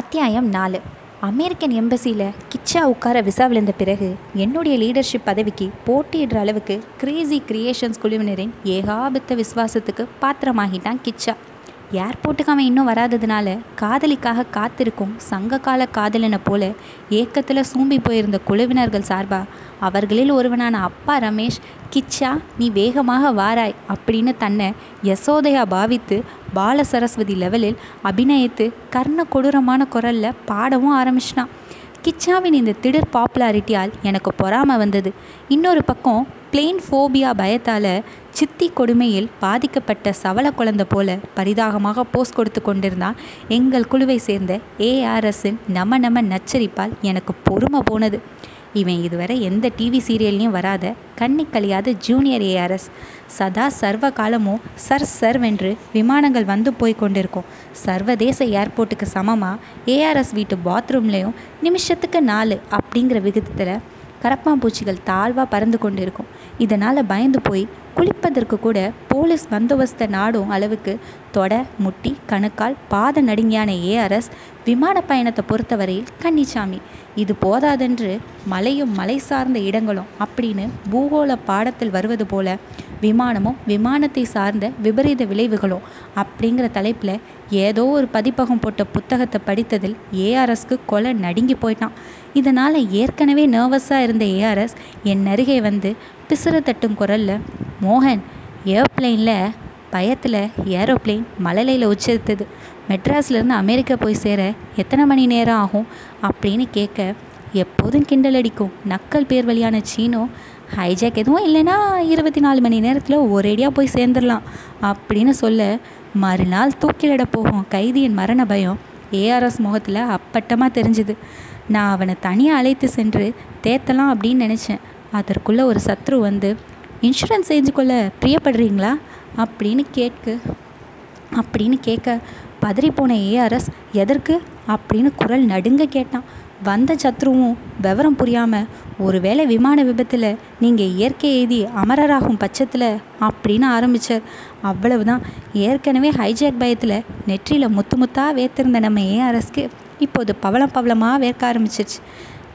அத்தியாயம் நாலு. அமெரிக்கன் எம்பசியில் கிச்சா உட்கார விசா விழுந்த பிறகு என்னுடைய லீடர்ஷிப் பதவிக்கு போட்டியிடுற அளவுக்கு கிரேசி கிரியேஷன்ஸ் குழுவினரின் ஏகாபத்த விசுவாசத்துக்கு பாத்திரமாகிட்டான் கிச்சா. ஏர்போர்ட்டுக்கு அவன் இன்னும் வராததுனால காதலிக்காக காத்திருக்கும் சங்ககால காதலனை போல ஏக்கத்தில் சூம்பி போயிருந்த குழுவினர்கள் சார்பா அவர்களில் ஒருவனான அப்பா ரமேஷ் கிச்சா நீ வேகமாக வாராய் அப்படின்னு தன்னை யசோதையா பாவித்து பால சரஸ்வதி லெவலில் அபிநயித்து கர்ண கொடூரமான குரலில் பாடவும் ஆரம்பிச்சிட்டான். கிச்சாவின் இந்த திடீர் பாப்புலாரிட்டியால் எனக்கு பொறாமை வந்தது. இன்னொரு பக்கம் பிளெயின் ஃபோபியா பயத்தால் சித்தி கொடுமையில் பாதிக்கப்பட்ட சவள குழந்தை போல பரிதாகமாக போஸ் கொடுத்து கொண்டிருந்தான் எங்கள் குழுவை சேர்ந்த ஏஆர்எஸ்ஸின் நம நம நச்சரிப்பால் எனக்கு பொறுமை போனது. இவன் இதுவரை எந்த டிவி சீரியல்லையும் வராத கண்ணி கழியாத ஜூனியர் ஏஆர்எஸ் சதா சர்வ காலமும் சர் சர்வென்று விமானங்கள் வந்து போய் கொண்டிருக்கும். சர்வதேச ஏர்போர்ட்டுக்கு சமமாக ஏஆர்எஸ் வீட்டு பாத்ரூம்லேயும் நிமிஷத்துக்கு நாலு அப்படிங்கிற விகிதத்தில் கரப்பாம்பூச்சிகள் தாழ்வாக பறந்து கொண்டு இருக்கும் இதனால் பயந்து போய் குளிப்பதற்கு கூட போலீஸ் பந்தோபஸ்த நாடும் அளவுக்கு தொட முட்டி கணுக்கால் பாத நடுங்கியான ஏஆர்எஸ் விமான பயணத்தை பொறுத்தவரையில் கன்னிச்சாமி. இது போதாதென்று மலையும் மலை சார்ந்த இடங்களும் அப்படின்னு பூகோள பாடத்தில் வருவது போல விமானமும் விமானத்தை சார்ந்த விபரீத விளைவுகளும் அப்படிங்கிற தலைப்பில் ஏதோ ஒரு பதிப்பகம் போட்ட புத்தகத்தை படித்ததில் ஏஆர்எஸ்க்கு கொலை நடுங்கி போயிட்டான். இதனால் ஏற்கனவே நர்வஸாக இருந்த ஏஆர்எஸ் என் அருகே வந்து பிசுறு தட்டும் குரலில் மோகன் ஏர்ப்ளைனில் பயத்தில் ஏரோப்ளேன் மழலையில் உச்சரித்தது. மெட்ராஸ்லேருந்து அமெரிக்கா போய் சேர எத்தனை மணி நேரம் ஆகும்? அப்படின்னு கேட்க எப்போதும் கிண்டல் அடிக்கும். நக்கல் பேர் வழியான சீனோ ஹைஜாக் எதுவும் இல்லைன்னா இருபத்தி நாலு மணி நேரத்தில் ஒரேடியாக போய் சேர்ந்துடலாம் அப்படின்னு சொல்ல மறுநாள் தூக்கிலிட போகும் கைதியின் மரண பயம் ஏஆர்எஸ் முகத்தில் அப்பட்டமாக தெரிஞ்சுது. நான் அவனை தனியாக அழைத்து சென்று தேத்தலாம் அப்படின்னு நினச்சேன். அதற்குள்ளே ஒரு சத்ரு வந்து இன்சூரன்ஸ் செஞ்சு கொள்ள பிரியப்படுறீங்களா? அப்படின்னு கேட்கு. அப்படின்னு கேட்க பதறிப்போன ஏஆர்எஸ் எதற்கு? அப்படின்னு குரல் நடுங்க கேட்டான். வந்த சத்ருவும் விவரம் புரியாமல் ஒருவேளை விமான விபத்தில் நீங்கள் இயற்கை எழுதி அமரராகும் பட்சத்தில் அப்படின்னு ஆரம்பித்தார் அவ்வளவுதான். ஏற்கனவே ஹைஜாக் பயத்தில் நெற்றியில் முத்து முத்தாக வேத்திருந்த நம்ம ஏஆர்எஸ்க்கு இப்போது பவளம் பவளமாக வேர்க்க ஆரம்பிச்சிருச்சு.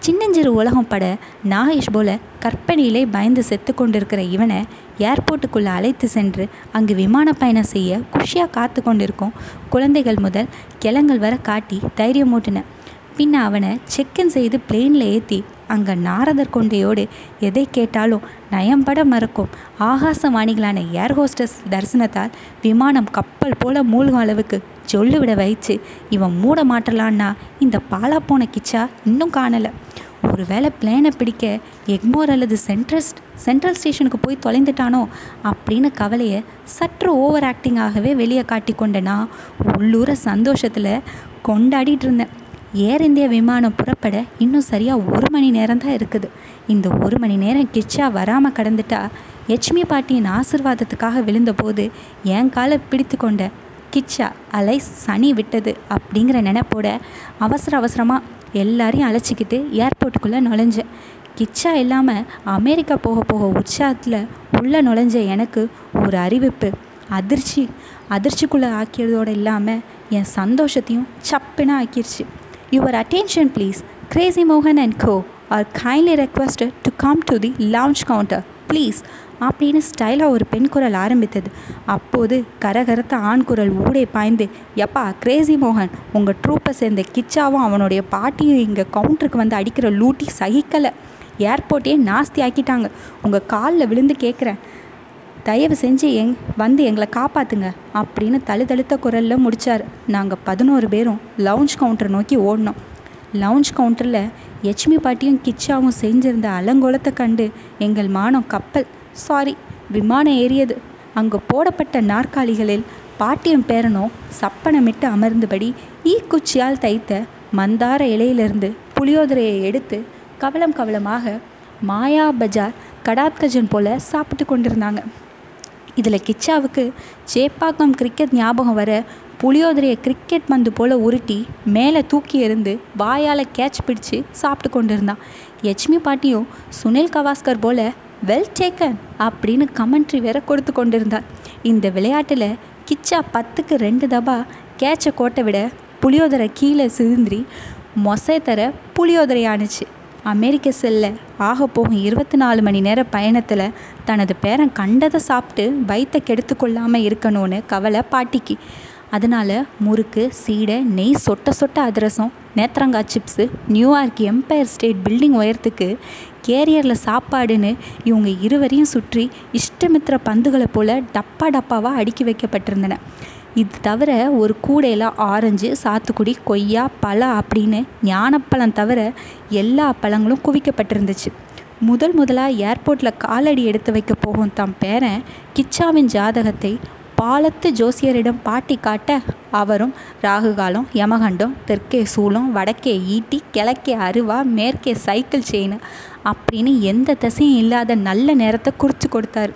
சின்னஞ்சிறு உலகம் பட நாகேஷ் போல கற்பனையிலே பயந்து செத்து கொண்டிருக்கிற இவனை ஏர்போர்ட்டுக்குள்ளே அழைத்து சென்று அங்கு விமான பயணம் செய்ய குஷியாக காத்து கொண்டிருக்கும் குழந்தைகள் முதல் கிளங்கள் வர காட்டி தைரியம் ஊட்டின. பின்ன அவனை செக்கின் செய்து பிளேனில் ஏற்றி அங்கே நாரதர் கொண்டையோடு எதை கேட்டாலும் நயம்பட மறக்கும். ஆகாசவாணிகளான ஏர் ஹோஸ்டஸ் தரிசனத்தால் விமானம் கப்பல் போல மூழ்கும் அளவுக்கு சொல்லுவிட வைச்சு இவன் மூட மாட்டலான்னா இந்த பாலா போன கிச்சா இன்னும் காணலை. ஒருவேளை பிளேனை பிடிக்க எக்மோர் அல்லது சென்ட்ரல் சென்ட்ரல் ஸ்டேஷனுக்கு போய் தொலைந்துட்டானோ? அப்படின்னு கவலையை சற்று ஓவர் ஆக்டிங்காகவே வெளியே காட்டி கொண்டேனா உள்ளூர சந்தோஷத்தில் கொண்டாடிட்டு இருந்தேன். ஏர் இந்தியா விமானம் புறப்பட இன்னும் சரியாக ஒரு மணி நேரம் தான் இருக்குது. இந்த ஒரு மணி நேரம் கிச்சா வராமல் கடந்துட்டா லட்சுமி பாட்டியின் ஆசிர்வாதத்துக்காக விழுந்தபோது என் காலை பிடித்து கொண்ட கிச்சா அலை சனி விட்டது அப்படிங்கிற நினைப்போட அவசர அவசரமாக எல்லாரையும் அழைச்சிக்கிட்டு ஏர்போர்ட்டுக்குள்ளே நுழைஞ்சேன் கிச்சா இல்லாமல் அமெரிக்கா போக போக உற்சாகத்தில் உள்ளே நுழைஞ்ச எனக்கு ஒரு அறிவிப்பு. அதிர்ச்சி அதிர்ச்சிக்குள்ளே ஆக்கியதோடு இல்லாமல் என் சந்தோஷத்தையும் சப்புன்னு ஆக்கிருச்சு. யுவர் அட்டென்ஷன் ப்ளீஸ் கிரேசி மோகன் and co are kindly requested to come to the launch counter please அப்படின்னு ஸ்டைலாக ஒரு பெண் குரல் ஆரம்பித்தது. அப்போது கரகரத்த ஆண் குரல் ஊடே பாய்ந்து எப்பா கிரேசி மோகன் உங்கள் ட்ரூப்பை சேர்ந்த கிச்சாவும் அவனுடைய பாட்டியும் இங்கே கவுண்டருக்கு வந்து அடிக்கிற லூட்டி சகிக்கலை. ஏர்போர்ட்டையே நாஸ்தி ஆக்கிட்டாங்க. உங்கள் காலில் விழுந்து கேட்குறேன் தயவு செஞ்சு எங் வந்து எங்களை காப்பாற்றுங்க அப்படின்னு தழுதழுத்த குரலில் முடித்தார் நாங்கள் பதினோரு பேரும் லவுஞ்ச் கவுண்டரை நோக்கி ஓடினோம். லவுஞ்ச் கவுண்டரில் யட்சுமி பாட்டியும் கிச்சாவும் செஞ்சிருந்த அலங்கோலத்தை கண்டு எங்கள் மானம் கப்பல் சாரி விமானம் ஏறியது. அங்கு போடப்பட்ட நாற்காலிகளில் பாட்டியும் பேரனும் சப்பனமிட்டு அமர்ந்தபடி ஈக்குச்சியால் தைத்த மந்தார இலையிலிருந்து புளியோதரையை எடுத்து கவலம் கவலமாக மாயா பஜார் கடாத்கஜன் போல சாப்பிட்டு கொண்டிருந்தாங்க. இதில் கிச்சாவுக்கு சேப்பாக்கம் கிரிக்கெட் ஞாபகம் வர புளியோதரையை கிரிக்கெட் பந்து போல் உருட்டி மேலே தூக்கி எறிந்து வாயால் கேட்ச் பிடிச்சு சாப்பிட்டு கொண்டிருந்தான். யட்சுமி பாட்டியும் சுனில் கவாஸ்கர் போல் வெல் டேக்கன் அப்படின்னு கமெண்ட்ரி வேற கொடுத்து கொண்டிருந்தார் இந்த விளையாட்டில் கிச்சா பத்துக்கு ரெண்டு தபா கேட்சை கோட்டை விட புளியோதரை கீழே சிந்திரி மொசை தர புளியோதரையானுச்சு அமெரிக்க செல்ல ஆக போகும் இருபத்தி நாலு மணி நேர பயணத்தில் தனது பேரன் கண்டதை சாப்பிட்டு வயிற்றை கெடுத்து கொள்ளாமல் இருக்கணும்னு கவலை பாட்டிக்கு. அதனால் முறுக்கு சீடை நெய் சொட்ட சொட்ட அதிரசம் நேத்திரங்காய் chips New York empire state building உயரத்துக்கு கேரியரில் சாப்பாடுன்னு இவங்க இருவரையும் சுற்றி இஷ்டமித்திர பந்துகளை போல் டப்பா டப்பாவாக அடுக்கி வைக்கப்பட்டிருந்தன. இது தவிர ஒரு கூடையில் ஆரஞ்சு சாத்துக்குடி கொய்யா பழம் அப்படின்னு ஞானப்பழம் தவிர எல்லா பழங்களும் குவிக்கப்பட்டிருந்துச்சு. முதல் முதலாக ஏர்போர்ட்டில் காலடி எடுத்து வைக்க போகும் தம் பேரன் கிச்சாவின் ஜாதகத்தை பாலத்து ஜோசியரிடம் பாட்டி காட்ட அவரும் ராகுகாலம் யமகண்டம் தெற்கே சூளம் வடக்கே ஈட்டி கிழக்கே அருவா மேற்கே சைக்கிள் செயின் அப்படின்னு எந்த திசையும் இல்லாத நல்ல நேரத்தை குறித்து கொடுத்தாரு.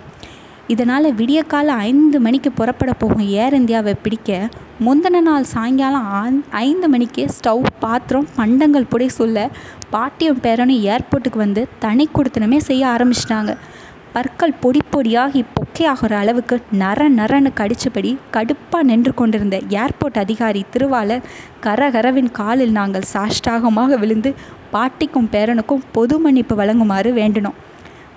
இதனால் விடிய ஐந்து மணிக்கு புறப்பட போகும் ஏர் இந்தியாவை பிடிக்க முந்தின நாள் சாயங்காலம் ஐந்து மணிக்கு ஸ்டவ் பாத்திரம் பண்டங்கள் புடை சொல்ல பாட்டியும் பேரனும் ஏர்போர்ட்டுக்கு வந்து தனி கொடுத்தனமே செய்ய ஆரம்பிச்சிட்டாங்க. பற்கள் பொடி பொடியாகி பொக்கையாகிற அளவுக்கு நர நரன்னு கடிச்சபடி கடுப்பாக நின்று கொண்டிருந்த ஏர்போர்ட் அதிகாரி திருவாளர் கரகரவின் காலில் நாங்கள் சாஷ்டாகமாக விழுந்து பாட்டிக்கும் பேரனுக்கும் பொது மன்னிப்பு வழங்குமாறு வேண்டினோம்.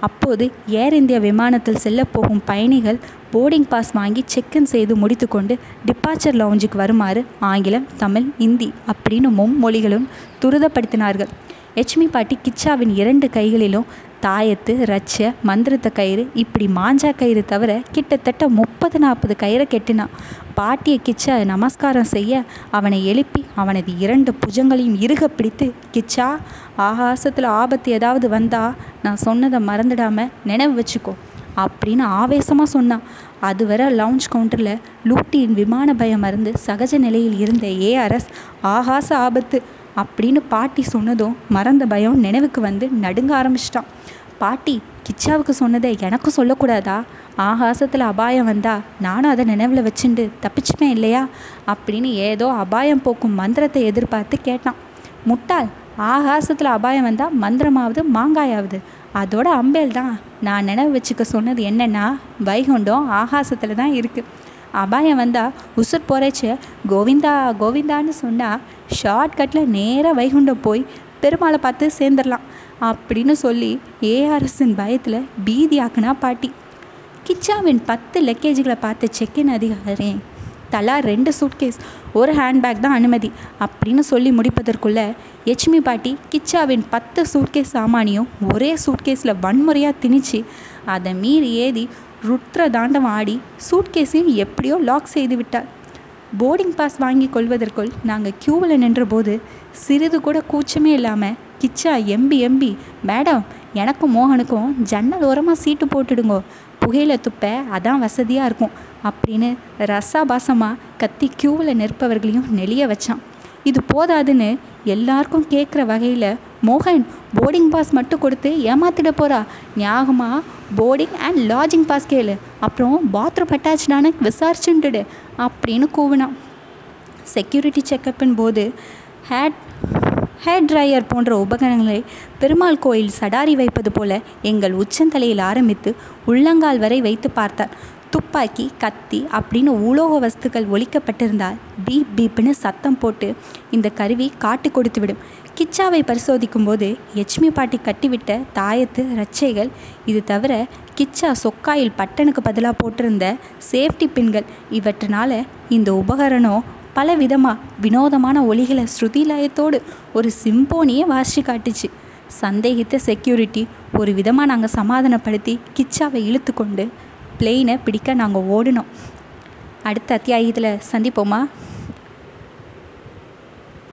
அப்போது ஏர் இந்தியா விமானத்தில் செல்ல போகும் பயணிகள் போர்டிங் பாஸ் வாங்கி செக்இன் செய்து முடித்துக்கொண்டு டிபார்ச்சர் லவுஞ்சுக்கு வருமாறு ஆங்கிலம் தமிழ் இந்தி அப்படின்னு மும்மொழிகளும் துரிதப்படுத்தினார்கள். எச்மி பாட்டி கிச்சாவின் இரண்டு கைகளிலும் தாயத்து ரச்ச மந்திரத்த கயிறு இப்படி மாஞ்சா கயிறு தவிர கிட்டத்தட்ட முப்பது நாற்பது கயிறை கெட்டினான். பாட்டியை கிச்சா நமஸ்காரம் செய்ய அவனை எழுப்பி அவனது இரண்டு புஜங்களையும் இறுக பிடித்து கிச்சா ஆகாசத்தில் ஆபத்து ஏதாவது வந்தா நான் சொன்னதை மறந்துடாம நினைவு வச்சுக்கோ அப்படின்னு ஆவேசமாக சொன்னான். அதுவரை லவுஞ்ச் கவுண்டரில் லூட்டியின் விமான பயம் மறந்து சகஜ நிலையில் இருந்த ஏஆர்எஸ் ஆகாச ஆபத்து அப்படின்னு பாட்டி சொன்னதும் மறந்த பயம் நினைவுக்கு வந்து நடுங்க ஆரம்பிச்சிட்டான். பாட்டி கிச்சாவுக்கு சொன்னதை எனக்கும் சொல்லக்கூடாதா? ஆகாசத்தில் அபாயம் வந்தா நானும் அதை நினைவில் வச்சுண்டு தப்பிச்சுப்பேன் இல்லையா? அப்படின்னு ஏதோ அபாயம் போக்கும் மந்திரத்தை எதிர்பார்த்து கேட்டான். முட்டாள் ஆகாசத்தில் அபாயம் வந்தால் மந்திரமாவது மாங்காயாவது. அதோட அம்பேல் தான் நான் நினைவு வச்சுக்க சொன்னது என்னென்னா வைகுண்டம் ஆகாசத்தில் தான் இருக்குது அபாயம் வந்தால் உசுர் போகிறச்சு கோவிந்தா கோவிந்தான்னு சொன்னால் ஷார்ட்கட்டில் நேராக வைகுண்டம் போய் பெருமாளை பார்த்து சேர்ந்துடலாம் அப்படின்னு சொல்லி ஏஆர்எஸ்ஸின் பயத்தில் பீதி ஆக்குனா பாட்டி. கிச்சாவின் பத்து லக்கேஜுகளை பார்த்த செக்கின் அதிகாரி தலா ரெண்டு சூட்கேஸ் ஒரு ஹேண்ட்பேக் தான் அனுமதி அப்படின்னு சொல்லி முடிப்பதற்குள்ளே எச்மி பாட்டி கிச்சாவின் பத்து சூட்கேஸ் சாமானியும் ஒரே சூட்கேஸில் வன்முறையாக திணிச்சு அதை மீறி ஏதி ருத்ர தாண்டம் ஆடி சூட்கேஸையும் எப்படியோ லாக் செய்து விட்டார். போர்டிங் பாஸ் வாங்கி கொள்வதற்குள் நாங்கள் க்யூவில் நின்றபோது சிறிது கூட கூச்சமே இல்லாமல் கிச்சா எம்பி எம்பி மேடம் எனக்கும் மோகனுக்கும் ஜன்னல் ஓரமாக சீட்டு போட்டுடுங்கோ. புகையில துப்ப அதான் வசதியாக இருக்கும் அப்படின்னு ரசாபாசமாக கத்தி க்யூவில் நிற்பவர்களையும் நெளிய வச்சான். இது போதாதுன்னு எல்லாருக்கும் கேட்குற வகையில் மோகன் போர்டிங் பாஸ் மட்டும் கொடுத்து ஏமாத்திட போகிறா ஞாபகமாக போர்டிங் அண்ட் லாட்ஜிங் பாஸ் கேளு. அப்புறம் பாத்ரூம் அட்டாச்சானு விசாரிச்சுட்டுடு அப்படின்னு கூவினான் செக்யூரிட்டி செக்கப்பின் போது ஹேட் ஹேர் ட்ரையர் போன்ற உபகரணங்களை பெருமாள் கோயில் சடாரி வைப்பது போல எங்கள் உச்சந்தலையில் ஆரம்பித்து உள்ளங்கால் வரை வைத்து பார்த்தார். துப்பாக்கி கத்தி அப்படின்னு உலோக வஸ்துக்கள் ஒழிக்கப்பட்டிருந்தால் பீப் பீப்னு சத்தம் போட்டு இந்த கருவி காட்டு கொடுத்துவிடும் கிச்சாவை பரிசோதிக்கும் போது எச்மி பாட்டி கட்டிவிட்ட தாயத்து ரச்சைகள் இது தவிர கிச்சா சொக்காயில் பட்டனுக்கு பதிலாக போட்டிருந்த சேஃப்டி பின்கள் இவற்றினால் இந்த உபகரணம் பல விதமாக வினோதமான ஒலிகளை ஸ்ருதிலயத்தோடு ஒரு சிம்போனியை வாசி காட்டுச்சு. சந்தேகித்த செக்யூரிட்டி ஒரு விதமாக நாங்கள் சமாதானப்படுத்தி கிச்சாவை இழுத்து கொண்டு பிளெயினை பிடிக்க நாங்கள் ஓடினோம் அடுத்த அத்தியாயத்தில் சந்திப்போமா?